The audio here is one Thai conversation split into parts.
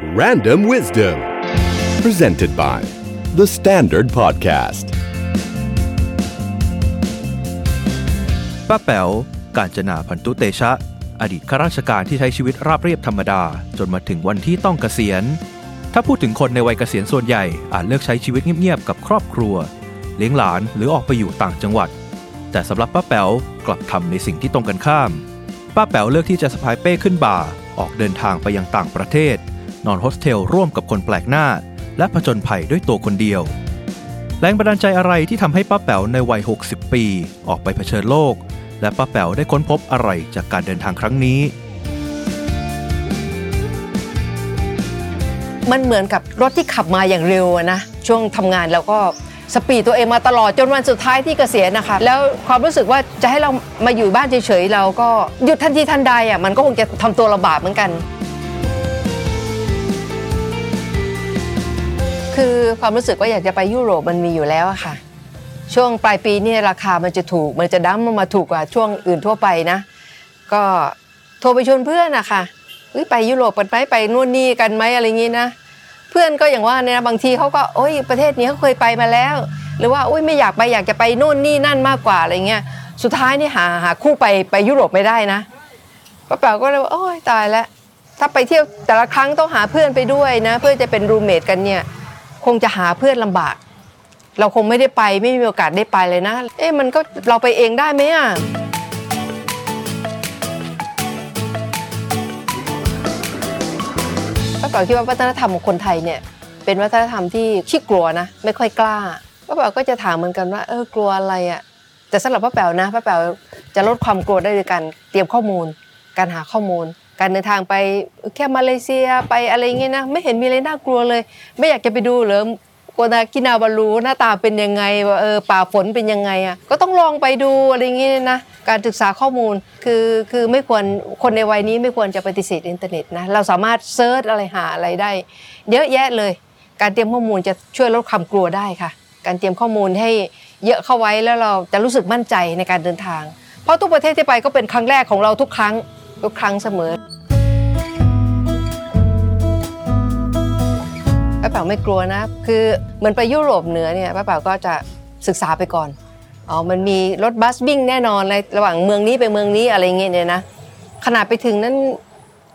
Random Wisdom presented by The Standard Podcast ป้าแป๋วกาญจนาพันตุเตชะ อดีตข้าราชการที่ใช้ชีวิตราบเรียบธรรมดา จนมาถึงวันที่ต้องเกษียณ ถ้าพูดถึงคนในวัยเกษียณส่วนใหญ่อาจเลือกใช้ชีวิตเงียบๆกับครอบครัว เลี้ยงหลานหรือออกไปอยู่ต่างจังหวัด แต่สำหรับป้าแป๋วกลับทำในสิ่งที่ตรงกันข้าม ป้าแป๋วเลือกที่จะสะพายเป้ขึ้นบ่าออกเดินทางไปยังต่างประเทศ นอนโฮสเทลร่วมกับคนแปลกหน้า และผจญภัยด้วยตัวคนเดียว แรงบันดาลใจอะไรที่ทำให้ป้าแป๋วในวัย 60 ปี ออกไปเผชิญโลก และป้าแป๋วได้ค้นพบอะไรจากการเดินทางครั้งนี้ มันเหมือนกับรถที่ขับมาอย่างเร็วนะ ช่วงทำงานเราก็ speed ตัวเองมาตลอดจนวันสุดท้ายที่เกษียณนะคะ แล้วความรู้สึกว่าจะให้เรามาอยู่บ้านเฉยๆเราก็หยุดทันทีทันใดอะมันก็คงจะทำตัวลำบากเหมือนกัน คือความรู้สึกว่าอยากจะไปยุโรปมันมีอยู่แล้วอะค่ะ ช่วงปลายปีนี่ราคามันจะถูก มันจะดั้มมาถูกกว่าช่วงอื่นทั่วไปนะ ก็โทรไปชวนเพื่อนอะค่ะไปยุโรปกันไหมไปนู่นนี่กันไหมอะไรอย่างงี้นะเพื่อนก็อย่างว่าเนี่ยนะบางทีเขาก็โอ้ยประเทศนี้เขาเคยไปมาแล้ว หรือว่าโอ้ยไม่อยากไปอยากจะไปนู่นนี่นั่นมากกว่าอะไรเงี้ยสุดท้ายนี่หาหาคู่ไปไปยุโรปไม่ได้นะป้าแป๋วก็เลยว่าโอ้ยตายแล้วถ้าไปเที่ยวแต่ละครั้งต้องหาเพื่อนไปด้วยนะ เพื่อจะเป็นรูเมทกันเนี่ย คงจะหาเพื่อนลำบาก เราคงไม่ได้ไปไม่มีโอกาสได้ไปเลยนะ เอ๊ะมันก็เราไปเองได้ไหมอะป้าเป๋าคิดว่าวัฒนธรรมของคนไทยเนี่ย เป็นวัฒนธรรมที่ขี้กลัวนะ ไม่ค่อยกล้าป้าแป๋วก็จะถามเหมือนกันว่าเออกลัวอะไรอะ่ะแต่สำหรับป้าแป๋วนะป้าแป๋วจะลดความกลัวได้ด้วยการเตรียมข้อมูล การหาข้อมูล การเดินทางไปแค่มาเลเซียไปอะไรเงี้ยนะไม่เห็นมีอะไรน่ากลัวเลย ไม่อยากจะไปดูเหรอโกตาคินาบาลูหน้าตาเป็นยังไงว่าเออป่าฝนเป็นยังไงอะก็ต้องลองไปดูอะไรเงี้ยนะการศึกษาข้อมูลคือคือไม่ควรคนในวัยนี้ไม่ควรจะปฏิเสธอินเทอร์เน็ตนะเราสามารถ search อะไรหาอะไรได้ เยอะแยะเลย การเตรียมข้อมูลจะช่วยลดความกลัวได้ค่ะ การเตรียมข้อมูลให้เยอะเข้าไว้แล้วเราจะรู้สึกมั่นใจในการเดินทาง เพราะทุกประเทศที่ไปก็เป็นครั้งแรกของเราทุกครั้ง ทุกครั้งเสมอป้าเป๋าไม่กลัวนะ คือเหมือนไปยุโรปเหนือเนี่ยป้าเป๋าก็จะศึกษาไปก่อนอ๋อมันมีรถบัสวิ่งแน่นอนเลยระหว่างเมืองนี้ไปเมืองนี้อะไรเงี้ยเนี่ยนะขนาดไปถึงนั้น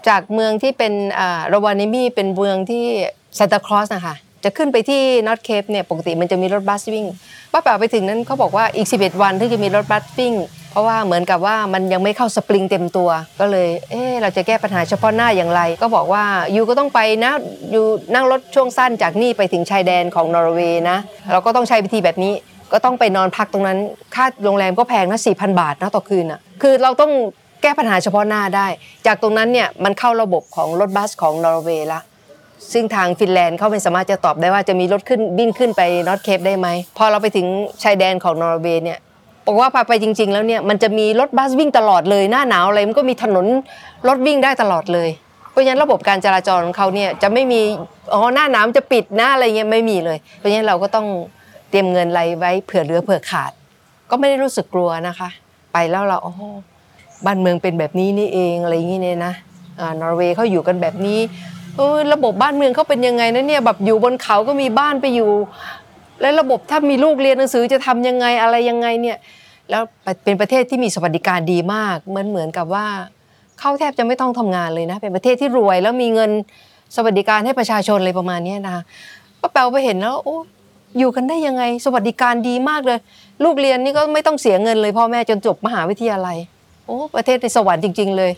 จากเมืองที่เป็นอ่าโรวานิมีเป็นเมืองที่ซานตาคลอสนะคะ จะขึ้นไปที่นอตเคปเนี่ยปกติมันจะมีรถบัสวิ่งป้าเป๋าไปถึงนั้นเขาบอกว่าอีก 11 วันถึงจะมีรถบัสวิ่ง เพราะว่าเหมือนกับว่ามันยังไม่เข้าสปริงเต็มตัว ก็เลยเอ๊ะเราจะแก้ปัญหาเฉพาะหน้าอย่างไร ก็บอกว่ายูก็ต้องไปนะยูนั่งรถช่วงสั้นจากนี่ไปถึงชายแดนของนอร์เวย์นะเราก็ต้องใช้วิธีแบบนี้ก็ต้องไปนอนพักตรงนั้น ค่าโรงแรมก็แพงนะ4,000บาทนะต่อคืนอะ คือเราต้องแก้ปัญหาเฉพาะหน้าได้ จากตรงนั้นเนี่ยมันเข้าระบบของรถบัสของนอร์เวย์ละ ซึ่งทางฟินแลนด์เขาไม่สามารถจะตอบได้ว่าจะมีรถขึ้นวิ่งขึ้นไปนอร์ทเคปได้ไหมพอเราไปถึงชายแดนของนอร์เวย์เนี่ยบอกว่าพาไปจริง ๆ แล้วเนี่ยมันจะมีรถบัสวิ่งตลอดเลยหน้าหนาวอะไรมันก็มีถนนรถวิ่งได้ตลอดเลย เพราะฉะนั้นระบบการจราจรของเขาเนี่ยจะไม่มีอ๋อหน้าหนาวจะปิดหน้าอะไรเงี้ยไม่มีเลย เพราะฉะนั้นเราก็ต้องเตรียมเงินอะไรไว้เผื่อเหลือเผื่อขาด ก็ไม่ได้รู้สึกกลัวนะคะ ไปแล้วเราอ๋อบ้านเมืองเป็นแบบนี้นี่เองอะไรอย่างงี้เนี่ยนะอ่านอร์เวย์เขาอยู่กันแบบนี้ เออระบบบ้านเมืองเขาเป็นยังไงนะเนี่ยแบบอยู่บนเขาก็มีบ้านไปอยู่ แล้วระบบถ้ามีลูกเรียนหนังสือจะทำยังไงอะไรยังไงเนี่ย แล้วเป็นประเทศที่มีสวัสดิการดีมากเหมือนเหมือนกับว่าเขาแทบจะไม่ต้องทำงานเลยนะ เป็นประเทศที่รวยแล้วมีเงินสวัสดิการให้ประชาชนเลยประมาณนี้นะป้าแปวไปเห็นแล้วโอ้อยู่กันได้ยังไง สวัสดิการดีมากเลย ลูกเรียนนี่ก็ไม่ต้องเสียเงินเลยพ่อแม่จนจบมหาวิทยาลัยโอ้ประเทศในสวรรค์จริง ๆ เลย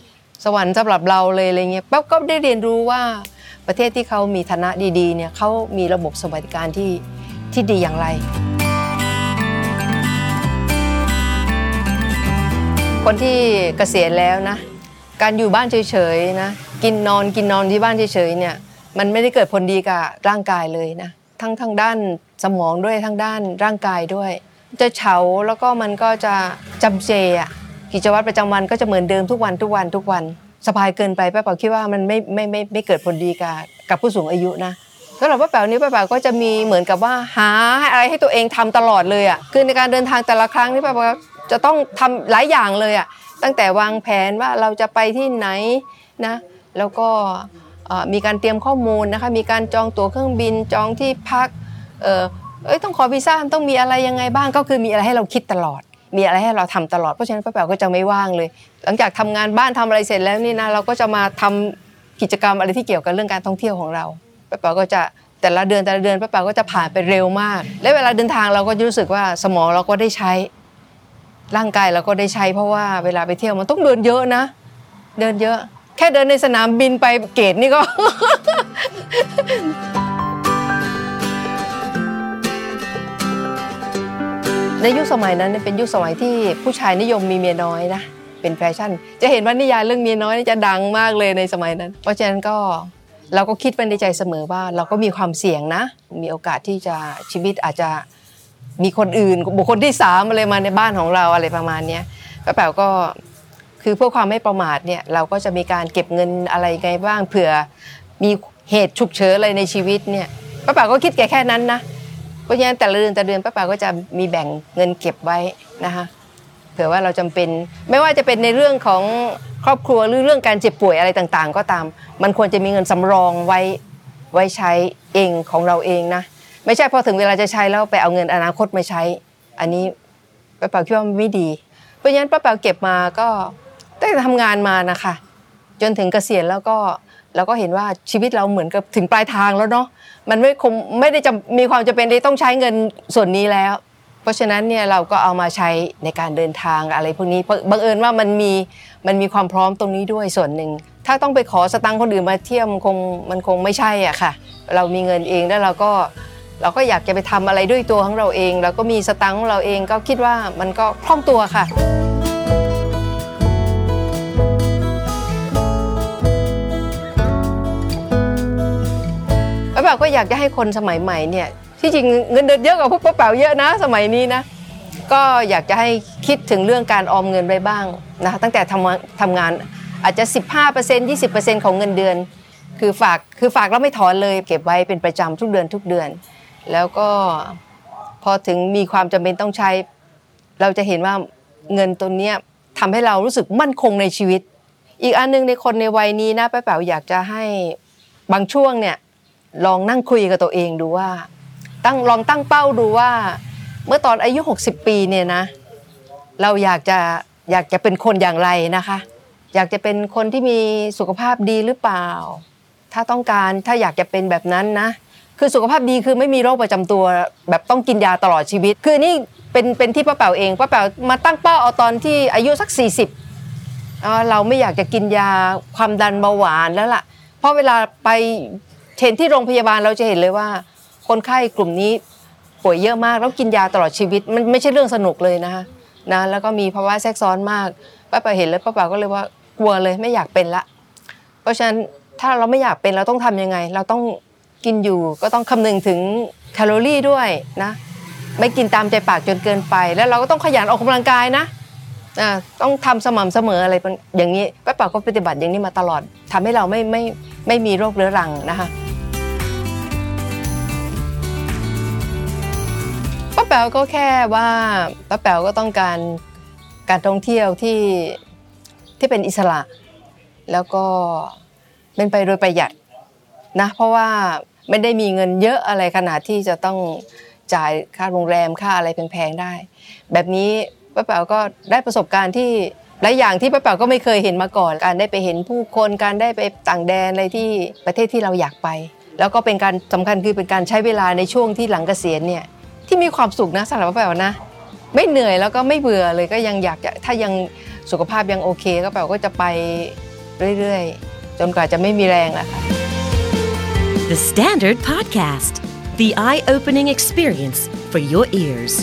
สวรรค์สำหรับเราเลยอะไรเงี้ยป๊บก็ได้เรียนรู้ว่าประเทศที่เขามีฐานะดีๆเนี่ยเขามีระบบสวัสดิการที่ที่ดีอย่างไร คนที่เกษียณแล้วนะ การอยู่บ้านเฉยๆนะกินนอนกินนอนที่บ้านเฉยๆเนี่ยมันไม่ได้เกิดผลดีกับร่างกายเลยนะทั้งทางด้านสมองด้วยทั้งด้านร่างกายด้วย จะเฉาแล้วก็มันก็จะจำเจอะ กิจวัตรประจำวันก็จะเหมือนเดิมทุกวันทุกวันทุกวันสบายเกินไปป้าเป๋าคิดว่ามันไม่ไม่ไม่ไม่เกิดผลดีกับกับผู้สูงอายุนะสำหรับป้าแป๋วนี้ป้าแป๋วก็จะมีเหมือนกับว่าหาอะไรให้ตัวเองทำตลอดเลยอะคือในการเดินทางแต่ละครั้งที่ป้าแป๋วจะต้องทำหลายอย่างเลยอะตั้งแต่วางแผนว่าเราจะไปที่ไหนนะแล้วก็มีการเตรียมข้อมูลนะคะมีการจองตั๋วเครื่องบินจองที่พักเออเอ้ยต้องขอวีซ่าต้องมีอะไรยังไงบ้างก็คือมีอะไรให้เราคิดตลอด มีอะไรให้เราทำตลอดเพราะฉะนั้นป้าแป๋วก็จะไม่ว่างเลย หลังจากทำงานบ้านทำอะไรเสร็จแล้วนี่นะเราก็จะมาทำกิจกรรมอะไรที่เกี่ยวกับเรื่องการท่องเที่ยวของเราป้าแป๋วก็จะแต่ละเดือนแต่ละเดือนป้าแป๋วก็จะผ่านไปเร็วมาก และเวลาเดินทางเราก็รู้สึกว่าสมองเราก็ได้ใช้ ร่างกายเราก็ได้ใช้ เพราะว่าเวลาไปเที่ยวมันต้องเดินเยอะนะ เดินเยอะ แค่เดินในสนามบินไปเกตนี่ก็ ในยุคสมัยนั้นเป็นยุคสมัยที่ผู้ชายนิยมมีเมียน้อยนะเป็นแฟชั่น จะเห็นว่านิยายเรื่องเมียน้อยจะดังมากเลยในสมัยนั้น เพราะฉะนั้นก็เราก็คิดไว้ในใจเสมอว่าเราก็มีความเสี่ยงนะ มีโอกาสที่จะชีวิตอาจจะมีคนอื่น บุคคลที่สามอะไรมาในบ้านของเราอะไรประมาณนี้ป้าแป๋วก็คือเพื่อความไม่ประมาทเนี่ยเราก็จะมีการเก็บเงินอะไรไงบ้างเผื่อมีเหตุฉุกเฉินอะไรในชีวิตเนี่ยป้าแป๋วก็คิดแค่แค่นั้นนะ เพราะฉะนั้นแต่ละเดือนแต่ละเดือนป้าป๋าก็จะมีแบ่งเงินเก็บไว้นะคะเผื่อว่าเราจำเป็นไม่ว่าจะเป็นในเรื่องของครอบครัวหรือเรื่องการเจ็บป่วยอะไรต่างๆ ก็ตาม มันควรจะมีเงินสำรองไว้ไว้ใช้เองของเราเองนะไม่ใช่พอถึงเวลาจะใช้แล้วไปเอาเงินอนาคตมาใช้ อันนี้ป้าป๋าคิดว่าไม่ดี เพราะฉะนั้นป้าป๋าเก็บมาก็ตั้งแต่ทำงานมานะคะ จนถึงเกษียณแล้วก็เราก็เห็นว่าชีวิตเราเหมือนกับถึงปลายทางแล้วเนาะ มันไม่คงไม่ได้จะมีความจำเป็นที่ต้องใช้เงินส่วนนี้แล้ว เพราะฉะนั้นเนี่ยเราก็เอามาใช้ในการเดินทางอะไรพวกนี้บังเอิญว่ามันมีมันมีความพร้อมตรงนี้ด้วยส่วนหนึ่งถ้าต้องไปขอสตังค์คนอื่นมาเที่ยวมันคงมันคงไม่ใช่อะค่ะ เรามีเงินเองแล้วเราก็เราก็อยากจะไปทำอะไรด้วยตัวของเราเอง เราก็มีสตังค์ของเราเองก็คิดว่ามันก็คล่องตัวค่ะ ป้าก็อยากจะให้คนสมัยใหม่เนี่ยที่จริงเงินเดือนเยอะกว่าพวกป้าเป๋าเยอะนะ สมัยนี้นะก็อยากจะให้คิดถึงเรื่องการออมเงินไว้บ้างนะคะตั้งแต่ทำทำงานอาจจะ 15% 20%ของเงินเดือน คือฝากคือฝากแล้วไม่ถอนเลย เก็บไว้เป็นประจำทุกเดือนทุกเดือน แล้วก็พอถึงมีความจำเป็นต้องใช้ เราจะเห็นว่าเงินตัวเนี้ยทำให้เรารู้สึกมั่นคงในชีวิต อีกอันหนึงในคนในวัยนี้นะป้าเป๋าอยากจะให้บางช่วงเนี่ย ลองนั่งคุยกับตัวเองดูว่า ตั้งลองตั้งเป้าดูว่า เมื่อตอนอายุ 60 ปีเนี่ยนะ เราอยากจะอยากจะเป็นคนอย่างไรนะคะ อยากจะเป็นคนที่มีสุขภาพดีหรือเปล่า ถ้าต้องการถ้าอยากจะเป็นแบบนั้นนะ คือสุขภาพดีคือไม่มีโรคประจำตัว แบบต้องกินยาตลอดชีวิต คือนี่เป็นเป็นที่ป้าเป๋าเองป้าเป๋ามาตั้งเป้าเอาตอนที่อายุสัก 40อ่าเราไม่อยากจะกินยาความดันเบาหวานแล้วล่ะเพราะเวลาไป เห็นที่โรงพยาบาลเราจะเห็นเลยว่า คนไข้กลุ่มนี้ป่วยเยอะมากแล้วกินยาตลอดชีวิต มันไม่ใช่เรื่องสนุกเลยนะคะนะแล้วก็มีภาวะแทรกซ้อนมากป้าป๋าเห็นแล้วป้าป๋าก็เลยว่ากลัวเลยไม่อยากเป็นละ เพราะฉะนั้นถ้าเราไม่อยากเป็นเราต้องทำยังไง เราต้องกินอยู่ก็ต้องคำนึงถึงแคลอรี่ด้วยนะไม่กินตามใจปากจนเกินไป แล้วเราก็ต้องขยันออกกำลังกายนะอ่าต้องทำสม่ำเสมออะไรอย่างนี้ป้าป๋าก็ปฏิบัติอย่างนี้มาตลอดทำให้เราไม่ไม่ไม่มีโรคเรื้อรังนะคะ แป๋วก็แค่ว่าป้าแป๋วก็ต้องการการท่องเที่ยวที่ที่เป็นอิสระ แล้วก็เป็นไปโดยประหยัดนะเพราะว่าไม่ได้มีเงินเยอะอะไรขนาดที่จะต้องจ่ายค่าโรงแรมค่าอะไรแพงๆได้ แบบนี้ป้าแป๋วก็ได้ประสบการณ์ที่หลายอย่างที่ป้าแป๋วก็ไม่เคยเห็นมาก่อน การได้ไปเห็นผู้คนการได้ไปต่างแดนอะไรที่ประเทศที่เราอยากไป แล้วก็เป็นการสำคัญคือเป็นการใช้เวลาในช่วงที่หลังเกษียณเนี่ย ที่มีความสุขนะสำหรับป้าแป๋วนะ ไม่เหนื่อยแล้วก็ไม่เบื่อเลยก็ยังอยากจะถ้ายังสุขภาพยังโอเคก็แปลว่าก็จะไปเรื่อยๆ จนกว่าจะไม่มีแรงอะค่ะ The Standard Podcast, the eye opening experience for your ears.